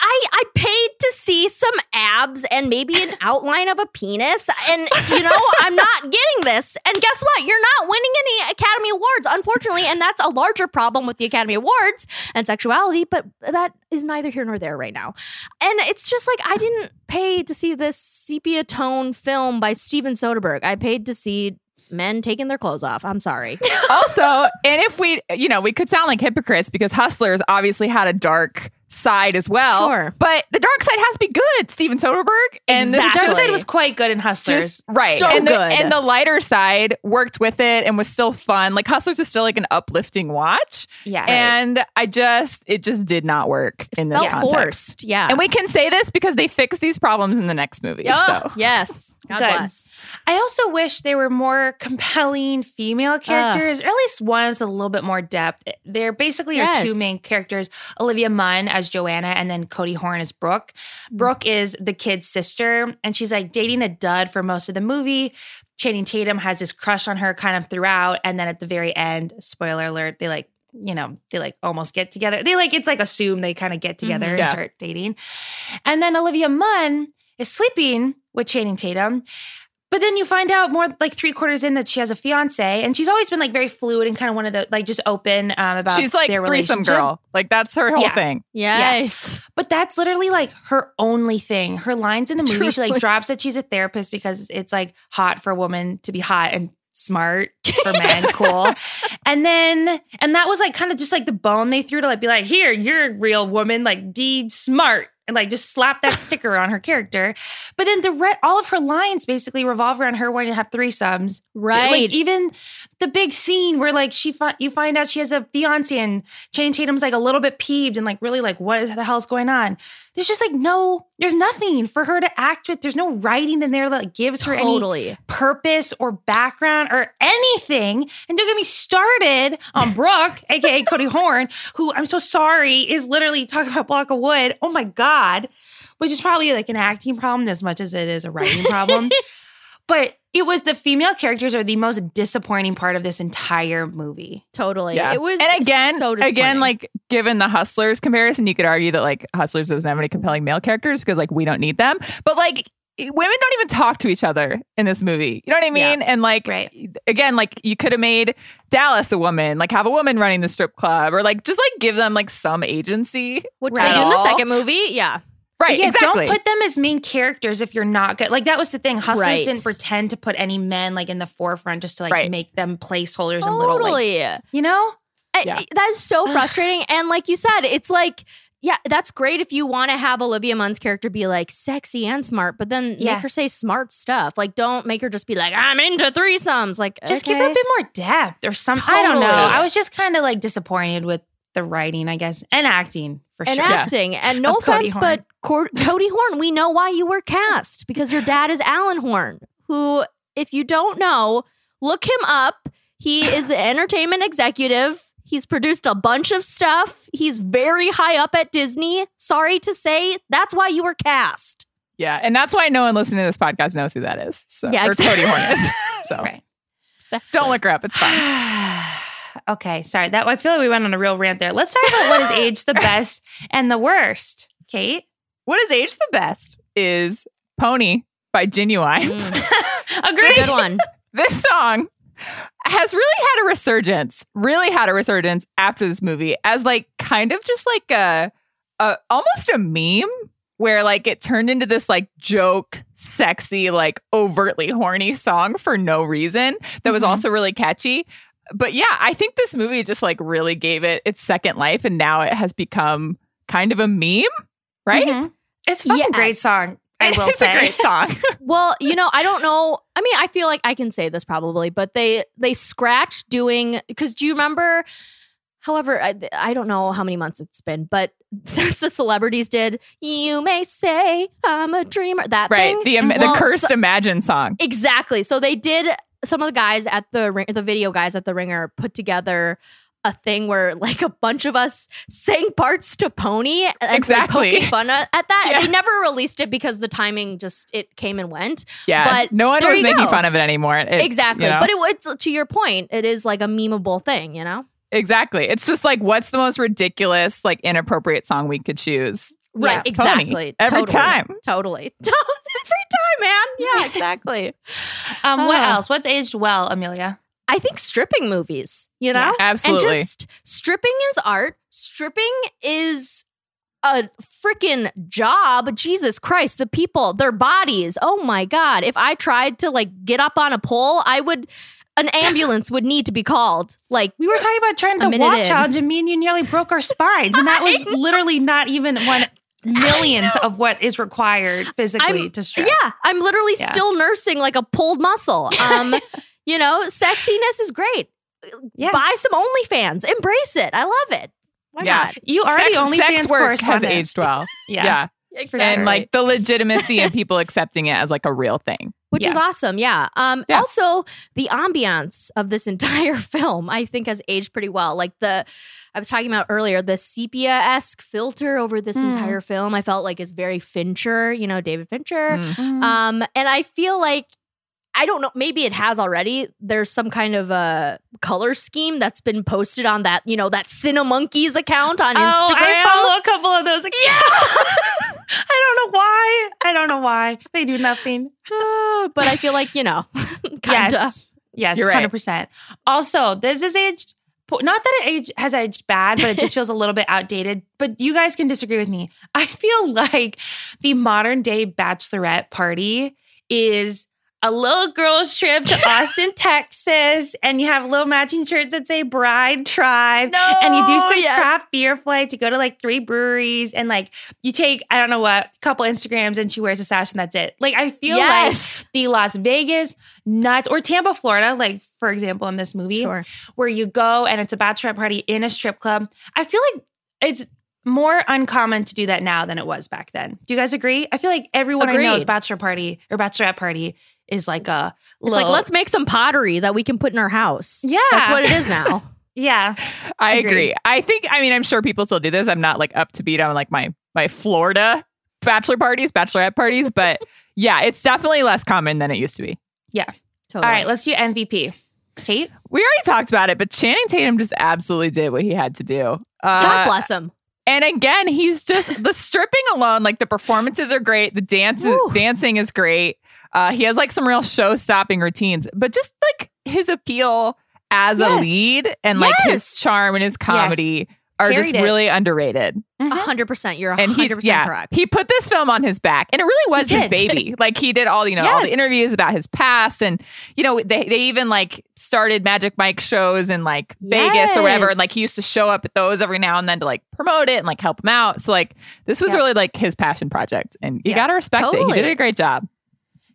I I paid to see some abs and maybe an outline of a penis and you know I'm not getting this. And guess what? You're not winning any Academy Awards unfortunately and that's a larger problem with the Academy Awards and sexuality but that is neither here nor there right now. And it's just like I didn't pay to see this sepia tone film by Steven Soderbergh. I paid to see men taking their clothes off. I'm sorry. Also, and if we, you know, we could sound like hypocrites because Hustlers obviously had a dark side as well. Sure. But the dark side has to be good, Steven Soderbergh. And The dark side was quite good in Hustlers. just right. So and the, and the lighter side worked with it and was still fun. Like hustlers is still like an uplifting watch. Yeah. and i just it just did not work in this felt context. forced. Yeah. And we can say this because they fix these problems in the next movie Oh, so. yes God Good. bless I also wish there were more compelling female characters, or at least ones with a little bit more depth. There basically are two main characters Olivia Munn as Joanna, and then Cody Horn as Brooke. Mm. Brooke is the kid's sister, and she's like dating a dud for most of the movie. Channing Tatum has this crush on her kind of throughout. And then at the very end, spoiler alert, they like, you know, they like almost get together. They like, it's like assume they kind of get together Mhm. and start dating. And then Olivia Munn is sleeping with Channing Tatum. But then you find out more like three quarters in that she has a fiance, and she's always been like very fluid and kind of one of the like just open um, about she's like their threesome relationship. girl like that's her whole Yeah. thing yes But that's literally like her only thing. Her lines in the movie, she like drops that she's a therapist because it's like hot for a woman to be hot and smart for men, cool. And then, and that was like kind of just like the bone they threw to like be like, here, you're a real woman, like be smart. And like just slap that sticker on her character. But then the re- all of her lines basically revolve around her wanting to have threesomes. right Like even the big scene where like she fi- you find out she has a fiance and Channing Tatum's like a little bit peeved and like really like what is the hell's going on? There's just like no, there's nothing for her to act with. There's no writing in there that gives her any totally purpose or background or anything. And don't get me started on Brooke, aka Cody Horn, who I'm so sorry is literally talking about block of wood. Oh my god, which is probably like an acting problem as much as it is a writing problem. but it was the female characters are the most disappointing part of this entire movie. totally. Yeah. It was and again so again like given the hustlers comparison you could argue that like hustlers doesn't have any compelling male characters because like we don't need them. But like women don't even talk to each other in this movie. You know what i mean? And like Right. again like you could have made dallas a woman like have a woman running the strip club or like just like give them like some agency. Which Right. they do in the second movie. Yeah right yeah, exactly don't put them as main characters if you're not good. Like that was the thing. Hustlers Right. didn't pretend to put any men like in the forefront just to like Right. make them placeholders and little like totally you know? Yeah. that is so frustrating. and like you said, it's like yeah, that's great if you want to have Olivia Munn's character be like sexy and smart, but then Yeah. make her say smart stuff. Like, don't make her just be like, I'm into threesomes. Like, Just give her a bit more depth or some. I don't know. I was just kind of like disappointed with the writing, I guess, and acting for and sure. And acting. And no Of Cody but Cor- Cody Horn, we know why you were cast because your dad is Alan Horn, who, if you don't know, look him up. He is an entertainment executive. He's produced a bunch of stuff. He's very high up at Disney. Sorry to say, that's why you were cast. Yeah, and that's why no one listening to this podcast knows who that is. So, Yeah, or. Cody Horn is. So Right. don't look her up. It's fine. okay, sorry. That I feel like we went on a real rant there. Let's talk about what is age the best and the worst. Kate, What is age the best is Pony by Ginuwine. Mm, agree. good one. this song has really had a resurgence really had a resurgence after this movie as like kind of just like a, a almost a meme where like it turned into this like joke sexy like overtly horny song for no reason that was Mhm. also really catchy but yeah i think this movie just like really gave it its second life and now it has become kind of a meme right Mhm. It's a fucking great song. I will it's say. a great song Well, you know, I don't know. I mean, I feel like I can say this probably, but they they scratched doing because do you remember? However, I, I don't know how many months it's been, but since the celebrities did, you may say I'm a dreamer. That right thing, the, im- Well, the cursed so- imagine song exactly. So they did. Some of the guys at the ring, the video guys at the Ringer put together a thing where like a bunch of us sang parts to Pony as like, Exactly. poking fun at, at that. Yeah. They never released it because the timing just it came and went. yeah but no one was making go. fun of it anymore It- exactly. you know? But it, it's to your point, it is like a memeable thing, you know? Exactly. It's just like, what's the most ridiculous, like inappropriate song we could choose? Right, Yeah, it's Pony. exactly. Every Totally. time. Totally. Every time, man. Yeah, exactly. Um, what Ah. else? What's aged well, Amelia? I think stripping movies, you know? Yeah, absolutely. And just stripping is art. Stripping is a freaking job. Jesus Christ, the people, their bodies. Oh my God. If I tried to like get up on a pole, I would, an ambulance would need to be called. Like, We were talking about trying A the minute walk in. challenge, and me and you nearly broke our spines, and that was literally not even one millionth of what is required physically I'm- to strip. Yeah, I'm literally Yeah. still nursing like a pulled muscle. Um, you know, sexiness is great. Yeah. Buy some OnlyFans. Embrace it. I love it. Why Yeah. not? You are sex, the only sex fans work has aged well. Yeah. yeah. Exactly. And like the legitimacy and people accepting it as like a real thing. which is awesome. Yeah. Um Yeah. also the ambiance of this entire film I think has aged pretty well. Like the I was talking about earlier the sepia-esque filter over this Mm. entire film I felt like is very Fincher, you know, David Fincher. Mm. Mm. Um, and I feel like I don't know, maybe it has already. There's some kind of a color scheme that's been posted on that, you know, that Cinemonkeys account on Oh, Instagram. I follow a couple of those accounts. Yeah. I don't know why. I don't know why. They do nothing. Uh, but I feel like, you know. Yes. Yes, You're right. 100%. Also, this is aged, not that it age, has aged bad, but it just feels a little bit outdated. But you guys can disagree with me. I feel like the modern day bachelorette party is a little girl's trip to Austin, Texas, and you have little matching shirts that say Bride Tribe. No, and you do some yes. craft beer flight to go to like three breweries and like you take I don't know what couple Instagrams and she wears a sash and that's it. Like I feel like the Las Vegas nuts or Tampa, Florida, like for example in this movie, Sure. where you go and it's a bachelorette party in a strip club. I feel like it's more uncommon to do that now than it was back then. Do you guys agree? I feel like everyone I know is Agreed. bachelor party or bachelorette party is like a It's little, like, let's make some pottery that we can put in our house. Yeah. That's what it is now. yeah. I Agreed. agree. I think I mean I'm sure people still do this. I'm not like up to beat on like my my Florida bachelor parties, bachelorette parties, but yeah, it's definitely less common than it used to be. Yeah, totally. All right, let's do MVP. Kate? We already talked about it, but Channing Tatum just absolutely did what he had to do. Uh, God bless him. And again, he's just the stripping alone. Like the performances are great, the dance Woo. dancing is great. Uh, he has like some real show stopping routines, but just like his appeal as a lead and like his charm and his comedy are just it. really underrated. Mhm. A hundred percent. You're a he, hundred percent yeah, correct. he put this film on his back, and it really was his baby. like he did all, you know, all the interviews about his past, and you know, they they even like started Magic Mike shows in like Vegas or whatever, and like he used to show up at those every now and then to like promote it and like help him out. So like this was Yeah. really like his passion project, and you Yeah, gotta respect it. He did a great job.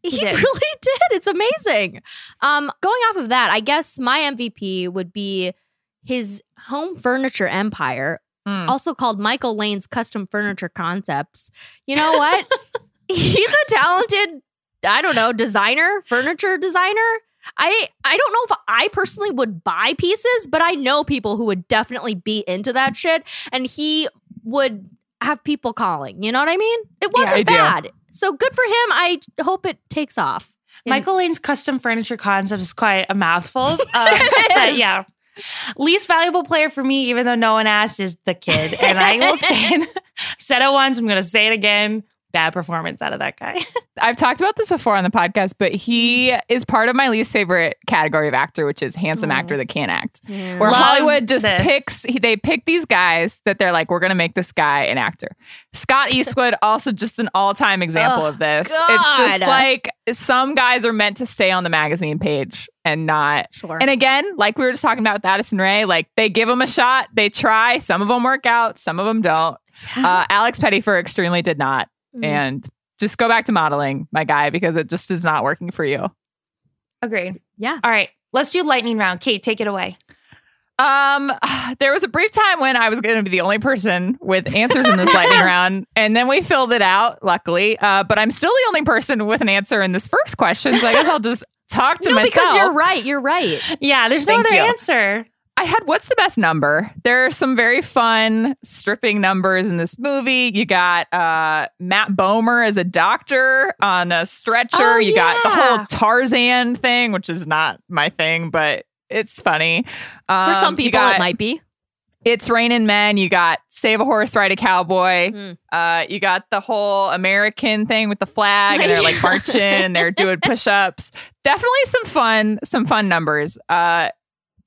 He, did. really did. It's amazing. Um, going off of that, I guess my MVP would be his home furniture empire, Mm. also called Michael Lane's Custom Furniture Concepts. You know what? He's a talented, I don't know, designer, furniture designer. I I don't know if I personally would buy pieces, but I know people who would definitely be into that shit, and he would have people calling. You know what I mean? It wasn't do. bad. So good for him. I hope it takes off. Michael Lane's custom furniture concept is quite a mouthful. Uh, but yeah. Least valuable player for me, even though no one asked, is the kid. And I will say it, said it once, I'm going to say it again. Bad performance out of that guy. I've talked about this before on the podcast, but he is part of my least favorite category of actor, which is handsome actor that can't act. Yeah. Where Love Hollywood just this. picks, they pick these guys that they're like, we're going to make this guy an actor. Scott Eastwood, also just an all time example Oh, of this. It's just like some guys are meant to stay on the magazine page and not. Sure. And again, like we were just talking about with Addison Rae, like they give them a shot, they try. Some of them work out, some of them don't. Uh, Alex Pettyfer extremely did not. Mm. And just go back to modeling, my guy, because it just is not working for you. Agreed. Yeah. All right. Let's do lightning round. Kate, take it away. Um, there was a brief time when I was going to be the only person with answers in this lightning round, and then we filled it out, luckily. Uh, but I'm still the only person with an answer in this first question, so I guess I'll just talk to no, myself. because you're right. You're right. Yeah, there's no Thank other you. answer. I had what's the best number? There are some very fun stripping numbers in this movie. You got uh, Matt Bomer as a doctor on a stretcher. Oh, you got the whole Tarzan thing, which is not my thing, but it's funny. For some Um, people, got it might be. It's Raining Men. You got Save a Horse, Ride a Cowboy. Hmm. Uh, you got the whole American thing with the flag, and they're like marching and they're doing push ups. Definitely some fun, some fun numbers. Uh,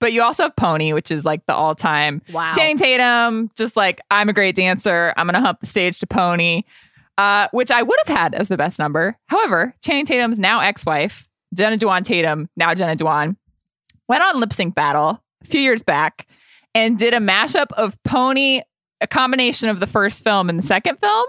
but you also have Pony, which is like the all time Wow. Channing Tatum, just like I'm a great dancer. I'm gonna hump the stage to Pony, uh, which I would have had as the best number. However, Channing Tatum's now ex-wife, Jenna Dewan Tatum, now Jenna Dewan, went on lip sync battle a few years back and did a mashup of Pony, a combination of the first film and the second film.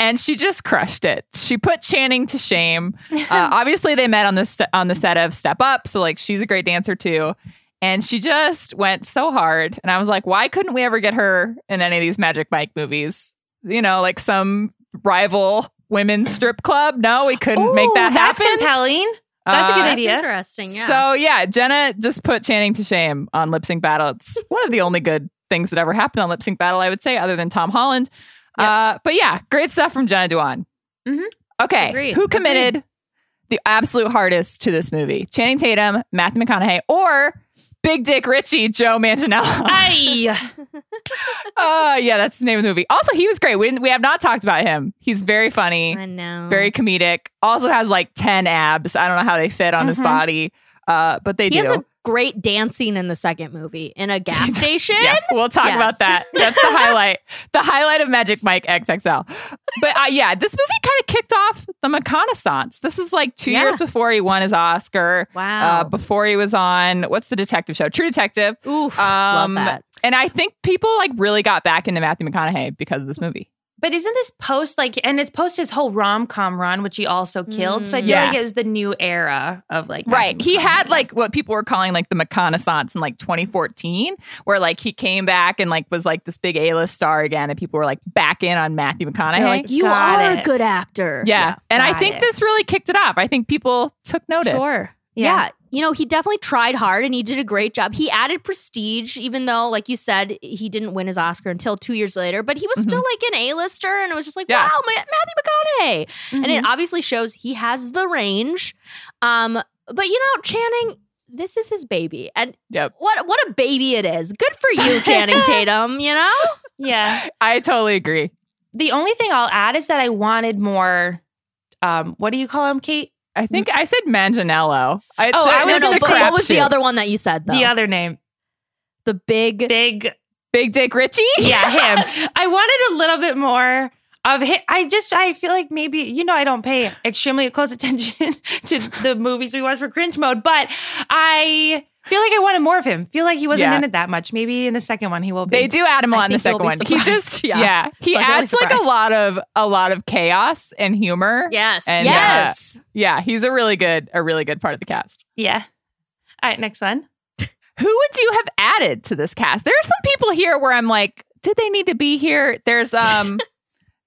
And she just crushed it. She put Channing to shame. Uh, obviously, they met on the st- on the set of Step Up, so like she's a great dancer too. And she just went so hard. And I was like, why couldn't we ever get her in any of these Magic Mike movies? You know, like some rival women's strip club? No, we couldn't make Ooh, that that's happen. compelling. That's a good Uh, That's idea. interesting. Yeah. So yeah, Jenna just put Channing to shame on Lip Sync Battle. It's one of the only good things that ever happened on Lip Sync Battle, I would say, other than Tom Holland. Yep. Uh, but yeah, great stuff from Jenna Dewan. Mhm. Okay, Agreed. who committed the absolute hardest to this movie? Channing Tatum, Matthew McConaughey, or Big Dick Richie, Joe Manganiello? Aye. uh, yeah, that's the name of the movie. Also, he was great. We, we have not talked about him. He's very funny I know. very comedic. Also has like 10 abs. I don't know how they fit on his Mhm. body. Uh, but they He do. has a great dancing in the second movie in a gas station. yeah, we'll talk Yes. about that. That's the highlight. The highlight of Magic Mike XXL. But uh, yeah, this movie kind of kicked off the McConaissance. This is like two Yeah. years before he won his Oscar. Wow. Uh, before he was on what's the detective show? True Detective. Oof. um, love that. And I think people like really got back into Matthew McConaughey because of this movie. But isn't this post like, and it's post his whole rom com run, which he also killed. So I feel mm, Yeah. like it was the new era of like, Right. He had like what people were calling like the McConaissance in like 2014, where like he came back and like was like this big A list star again, and people were like back in on Matthew McConaughey. Like, you are it. a good actor. yeah. And I think it. this really kicked it up. I think people took notice. Sure. Yeah. Yeah. You know, he definitely tried hard and he did a great job. He added prestige, even though, like you said, he didn't win his Oscar until two years later, but he was still like an A-lister and it was just like, Yeah. wow, Ma- Matthew McConaughey. And Mm-hmm. it obviously shows he has the range. Um, but you know, Channing, this is his baby. And Yep. what what a baby it is. Good for you, Channing Tatum, you know? yeah. I totally agree. The only thing I'll add is that I wanted more. Um, what do you call him, Kate? I think I said Manganiello. I Oh, said, I was no, no, gonna but say- what was the other one that you said though? The other name, the big big. Big Dick Richie? Yeah, him. I wanted a little bit more of him. I just, I feel like maybe, you know, I don't pay extremely close attention to the movies we watch for cringe mode, but I feel like I wanted more of him. Feel like he wasn't Yeah. in it that much. Maybe in the second one he will be. They do add him on the second one. He just Yeah. yeah, he Pleasantly adds like a lot of a lot of chaos and humor. Yes. And, uh, yes. Yeah, he's a really good a really good part of the cast. Yeah. All right, next one. Who would you have added to this cast? There are some people here where I'm like, did they need to be here? There's um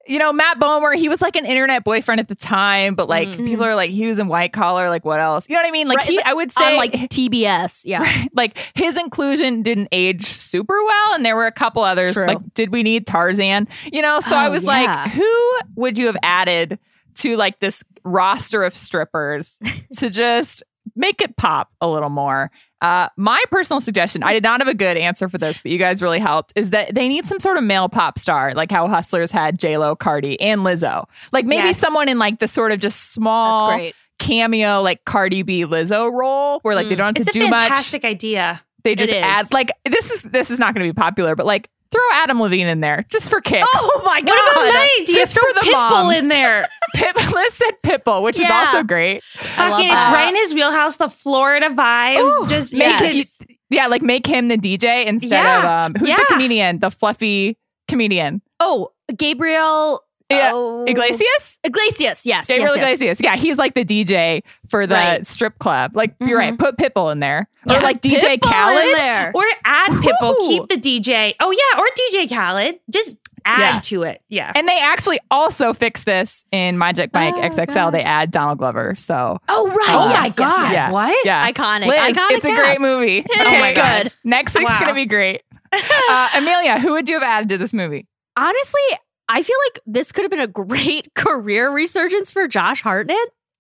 you know, Matt Bomer, he was like an internet boyfriend at the time, but like Mm. people are like he was in white collar, like what else? You know what I mean? Like Right, he, I would say On like TBS. Yeah. like his inclusion didn't age super well and there were a couple others True. like did we need tarzan you know so i Oh, was yeah. like who would you have added to like this roster of strippers to just make it pop a little more uh, my personal suggestion, I did not have a good answer for this, but you guys really helped, is that they need some sort of male pop star, like how Hustlers had J Lo, Cardi, and Lizzo. Like maybe Yes. someone in like the sort of just small cameo, like Cardi B, Lizzo role, where like they Mm. don't have It's to do much It's a fantastic idea. they just add like this is this is not going to be popular, but like throw Adam Levine in there just for kicks. Oh my god. What about my idea? Just Throw for the Pitbull moms. in there. Pit, Liz said Pitbull, which is also great. I Fucking, it's right in his wheelhouse. The Florida vibes. Ooh, just Make make yes. it. Yeah, like make him the DJ instead Yeah. of um who's the comedian, the fluffy comedian. Oh, Gabriel Yeah, oh, Iglesias? Iglesias, yes. Gabriel yes, yes. Iglesias. Yeah, he's like the DJ for the Right. strip club. Like you're right, Mhm. put Pitbull in there. Or like DJ Pitbull in Khaled. there. Or add Pitbull. Ooh. Keep the DJ. Oh yeah, or DJ Khaled. Just add Yeah. to it. Yeah. And they actually also fix this in Magic Mike Oh, XXL. God. They add Donald Glover. So Oh right. oh my yes, yes, god. yes. What? yeah. Iconic. Liz, Iconic it's a great movie. It Okay, is good. good. Next week's Wow. gonna be great. Uh, Amelia, who would you have added to this movie? Honestly, I feel like this could have been a great career resurgence for Josh Hartnett,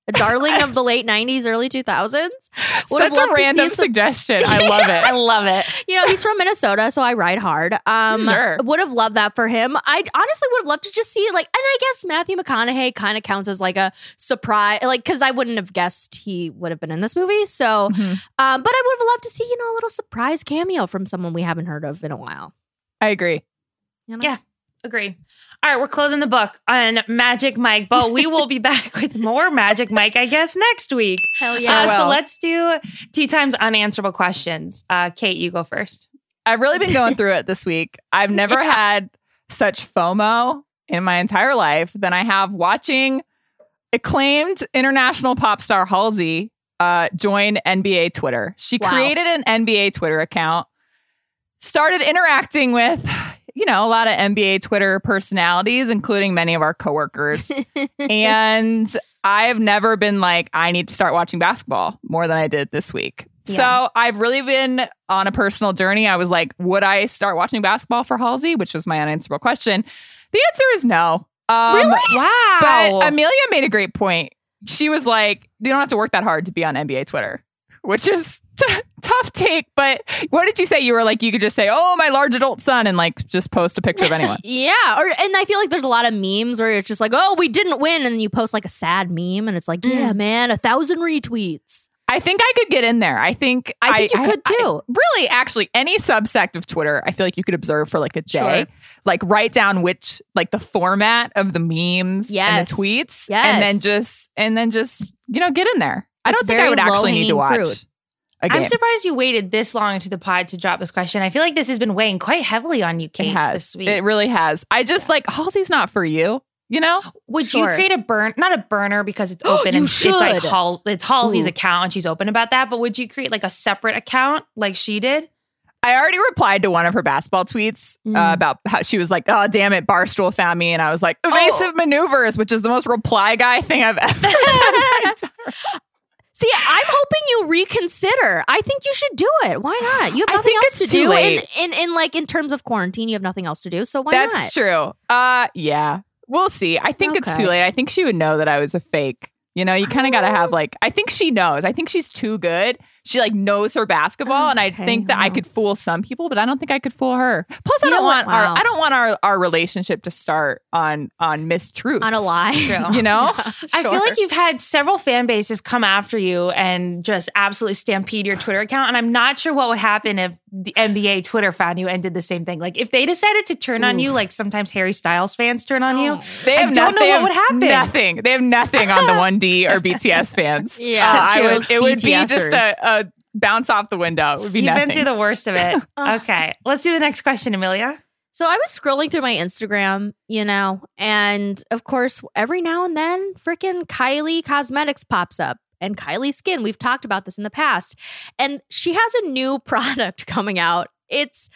a darling of the late 90s, early 2000s. Would have Such a random some- suggestion. I love it. I love it. You know, he's from Minnesota, so I ride hard. Um, Sure. Would have loved that for him. I honestly would have loved to just see, like, and I guess Matthew McConaughey kind of counts as like a surprise, like, because I wouldn't have guessed he would have been in this movie. So, Mhm. um, but I would have loved to see, you know, a little surprise cameo from someone we haven't heard of in a while. I agree. You know? Yeah. Agreed. All right, we're closing the book on Magic Mike, but we will be back with more Magic Mike, I guess, next week. Hell Sure Uh, so let's do Tea Time's unanswerable questions. Uh, Kate, you go first. I've really been going through it this week. I've never had such FOMO in my entire life than I have watching acclaimed international pop star Halsey uh, join NBA Twitter. She Wow. created an NBA Twitter account, started interacting with, you know, a lot of NBA Twitter personalities, including many of our coworkers. and I've never been like, I need to start watching basketball more than I did this week. Yeah. So I've really been on a personal journey. I was like, would I start watching basketball for Halsey? Which was my unanswerable question. The answer is no. Um, Really? Wow. But Amelia made a great point. She was like, you don't have to work that hard to be on NBA Twitter, which is t- tough take. But what did you say? You were like, you could just say, oh, my large adult son, and like just post a picture of anyone. Yeah, or and I feel like there's a lot of memes where it's just like, oh, we didn't win, and you post like a sad meme, and it's like, yeah, mm. man, a thousand retweets. I think I could get in there. I think I think you could I- too. really, actually, any subsect of Twitter, I feel like you could observe for like a day. Sure. Like write down which, like the format of the memes Yes. and the tweets, Yes. and then just and then just you know get in there. I don't think I would actually need to watch fruit. A game. I'm surprised you waited this long into the pod to drop this question. I feel like this has been weighing quite heavily on you, Kate, it has. this week. It really has. I just like Halsey's not for you. You know, Would Sure. you create a burn, not a burner because it's open and it's like. Hal, it's Halsey's Ooh. account and she's open about that. But would you create like a separate account like she did? I already replied to one of her basketball tweets uh, Mm. about how she was like, "Oh, damn it, Barstool found me," and I was like, "Evasive Oh. maneuvers," which is the most reply guy thing I've ever said. In my entire See, I'm hoping you reconsider. I think you should do it. Why not? You have nothing else to it's too do. In, late. in in like in terms of quarantine, you have nothing else to do. So why That's not? That's true. Uh yeah. We'll see. I think it's too late. I think she would know that I was a fake. You know, you kind of got to have like I think she knows. I think she's too good. She like knows her basketball, and I think that I could fool some people, but I don't think I could fool her. Plus, I don't know what? want our I don't want our our relationship to start on on mistruth On a lie. You know, I feel like you've had several fan bases come after you and just absolutely stampede your Twitter account. And I'm not sure what would happen if the NBA Twitter found you and did the same thing. Like if they decided to turn on you, like sometimes Harry Styles fans turn on you. they I have don't no- know they what have would happen. Nothing. They have nothing on the one D or BTS fans. Yeah, Uh, I would, it would be just a, a bounce off the window. It would be You've nothing. been through the worst of it. Okay. Let's do the next question, Amelia. So I was scrolling through my Instagram, you know, and of course, every now and then, freaking Kylie Cosmetics pops up and Kylie Skin. We've talked about this in the past. And she has a new product coming out. It's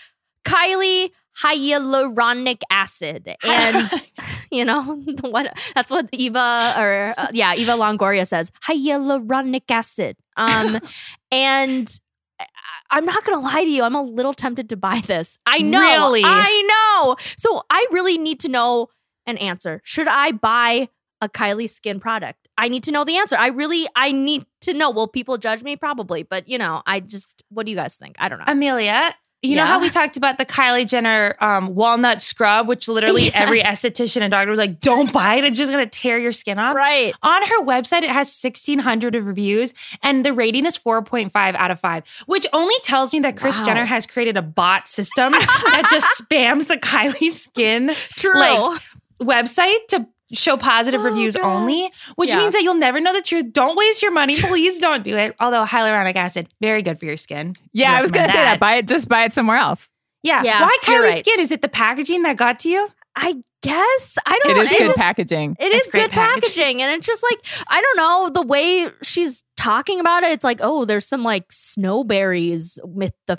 Kylie hyaluronic acid. And, you know, what that's what Eva or, uh, yeah, Eva Longoria says hyaluronic acid. Um, and I- I'm not gonna lie to you. I'm a little tempted to buy this. I know. Really? I know. So I really need to know an answer. Should I buy a Kylie Skin product? I need to know the answer. I really, I need to know. Will people judge me? Probably, but you know, I just. What do you guys think? I don't know. Amelia, you know how we talked about the Kylie Jenner um, walnut scrub, which literally Yes. every esthetician and doctor was like, don't buy it. It's just going to tear your skin off. right. On her website, it has 1,600 reviews, and the rating is 4.5 out of 5, which only tells me that Kris Wow. Jenner has created a bot system that just spams the Kylie Skin True. like, website to show positive Oh, reviews God. only, which Yeah. means that you'll never know the truth. Don't waste your money. Please don't do it. Although hyaluronic acid, very good for your skin. yeah, I was gonna Recommend say that. Buy it. Just buy it somewhere else. Yeah. Yeah, Why Kylie right. Skin? Is it the packaging that got to you? I guess I don't. It know. is good just- packaging. It's good packaging. and it's just like I don't know the way she's talking about it. It's like, oh, there's some like snowberries with the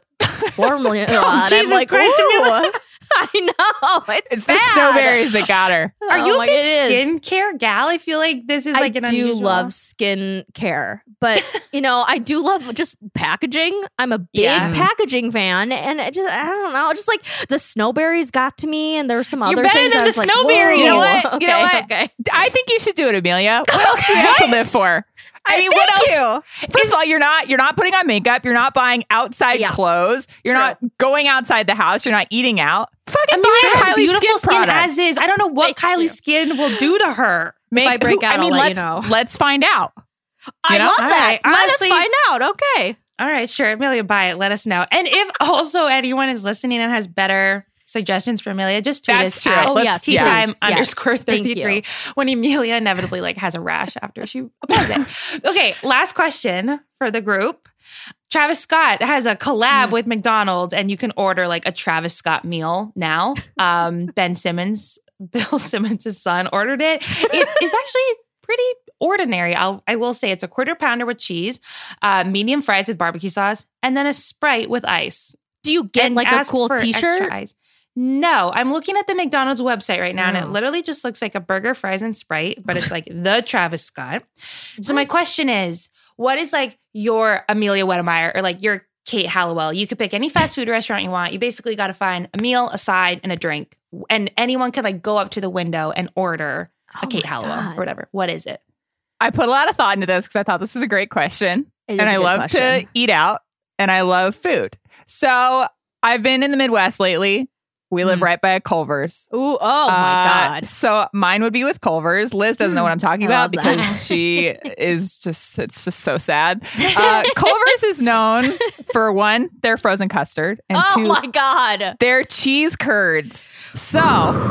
formula. and I'm Jesus like, Christ, "Ooh." Amelia. I know it's, It's the snowberries that got her. Are you Oh a big skincare gal? I feel like this is like I an do unusual. love skin care, but you know, I do love just packaging. I'm a big Yeah. packaging fan, and it just I don't know, just like the snowberries got to me, and there were some You're other better things. than I the like, snowberries. whoa. You know what? Okay, You know what? okay. I think you should do it, Amelia. What else do we have to live for? I mean, what else? You. First of all, you're not you're not putting on makeup. You're not buying outside Yeah. clothes. You're True. not going outside the house. You're not eating out. Fucking Amelia buy a has beautiful skin, product. as is. I don't know what Thank Kylie you. Skin will do to her. Make, I break out, I mean, let let's you know. let's find out. I know? love that. right. Let Honestly- us find out. Okay. All right, sure. Amelia, buy it. Let us know. And if also anyone is listening and has better suggestions for Amelia, just tweet That's us true. at Oh, let's yes, tea yes, time yes. underscore 33 when Amelia inevitably like has a rash after she applies it. Okay, last question for the group. Travis Scott has a collab Hmm. with McDonald's, and you can order like a Travis Scott meal now. Um, ben Simmons, Bill Simmons' son, ordered it. It is actually pretty ordinary. I'll, I will say it's a quarter pounder with cheese, uh, medium fries with barbecue sauce, and then a Sprite with ice. Do you get And like a cool T-shirt? ice. No, I'm looking at the McDonald's website right now, and Oh. it literally just looks like a burger, fries, and Sprite, but it's like the Travis Scott. So my question is, what is like your Amelia Wedemeyer or like your Kate Halliwell? You could pick any fast food restaurant you want. You basically got to find a meal, a side, and a drink, and anyone can like go up to the window and order a Oh Kate my Halliwell God. or whatever. What is it? I put a lot of thought into this because I thought this was a great question. And a I love question. to eat out and I love food. So I've been in the Midwest lately. We live Mm. right by a Culver's. Ooh, oh my Uh, god. So mine would be with Culver's. Liz doesn't know what I'm talking about that. because she is just, it's just so sad. Uh, Culver's is known for one, their frozen custard, and oh two, my god. their cheese curds. So,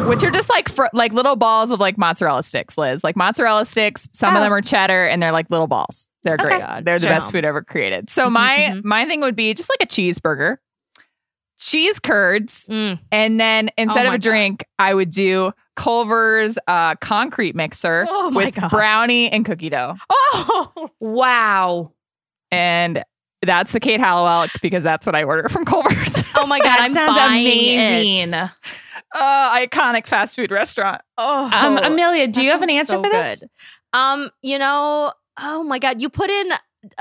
which are just like fr- like little balls of like mozzarella sticks, Liz. Like mozzarella sticks. Some of Oh. them are cheddar, and they're like little balls. They're Okay. great. They're the best food ever created. So my Mhm. my thing would be just like a cheeseburger, cheese curds, Mm. and then instead Oh of a drink, I would do Culver's uh, concrete mixer Oh with God. brownie and cookie dough, Oh. Wow. and that's the Kate Halliwell because that's what I order from Culver's. Oh my god. I'm sounds buying amazing. It. uh, iconic fast food restaurant. Oh. Um, Amelia, do you have an answer so for this? good. Um, you know, oh my god, you put in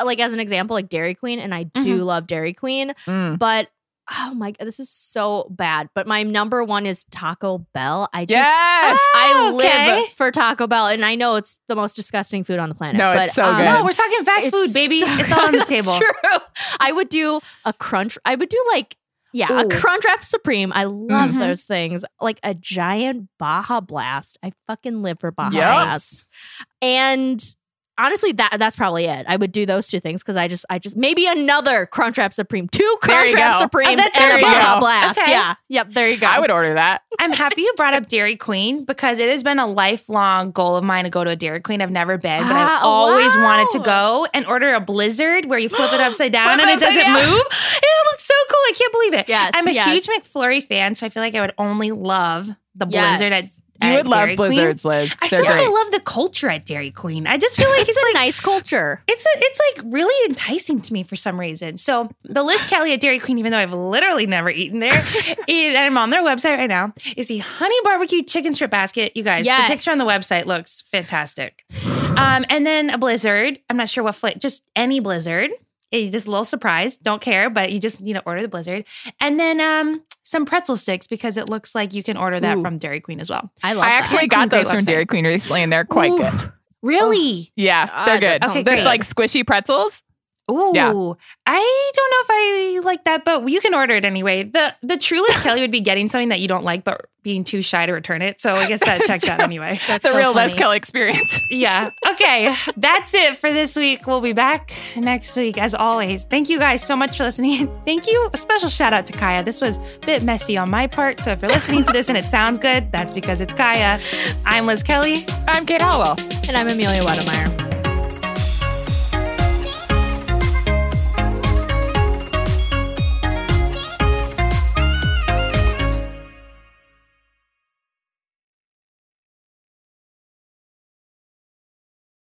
like as an example like Dairy Queen, and I do love Dairy Queen, Mm. but oh my god, this is so bad. But my number one is Taco Bell. I just Yes. I Oh, okay. live for Taco Bell, and I know it's the most disgusting food on the planet. No, but, it's so um, good. No, we're talking fast it's food, baby. so- it's all on the That's table. True. I would do a crunch. I would do like yeah, a Ooh. crunch wrap supreme. I love Mhm. those things. Like a giant Baja Blast. I fucking live for Baja Yes. Blast. And honestly, that that's probably it. I would do those two things because I just I just maybe another crunch wrap supreme, two There crunch wrap go. supremes, Oh, and a there Baja. Blast. Okay. Yeah. Yep. There you go. I would order that. I'm happy you brought up Dairy Queen because it has been a lifelong goal of mine to go to a Dairy Queen. I've never been, but I've Ah, always wow. wanted to go and order a Blizzard where you flip it upside down Flip and it it doesn't down. move. It looks so cool. I can't believe it. Yes, I'm a yes. huge McFlurry fan, so I feel like I would only love the Yes. Blizzard at, You would love Dairy Queen. blizzards, Liz. I They're feel like great. I love the culture at Dairy Queen. I just feel like it's it's, a like nice culture. it's a, it's like really enticing to me for some reason. So the Liz Kelly at Dairy Queen, even though I've literally never eaten there, is, and I'm on their website right now, is the honey barbecue chicken strip basket. You guys, Yes. the picture on the website looks fantastic. Um, and then a blizzard. I'm not sure what flavor, just any blizzard. It's just a little surprise. Don't care, but you just need to order the blizzard. And then um, some pretzel sticks because it looks like you can order that Ooh. from Dairy Queen as well. I love I that. actually Dairy got Queen, those from. Dairy Queen recently, and they're quite Ooh. good. Really? Oh, yeah, they're that good. sounds They're great. like squishy pretzels. Ooh, Yeah. I don't know if I like that, but you can order it anyway. The the true Liz Kelly would be getting something that you don't like, but being too shy to return it. So I guess that checks out anyway. That's the so real Liz. Kelly experience. Yeah. Okay. That's it for this week. We'll be back next week as always. Thank you guys so much for listening. Thank you. A special shout out to Kaya. This was a bit messy on my part. So if you're listening to this and it sounds good, that's because it's Kaya. I'm Liz Kelly. I'm Kate Halliwell. And I'm Amelia Wedemeyer.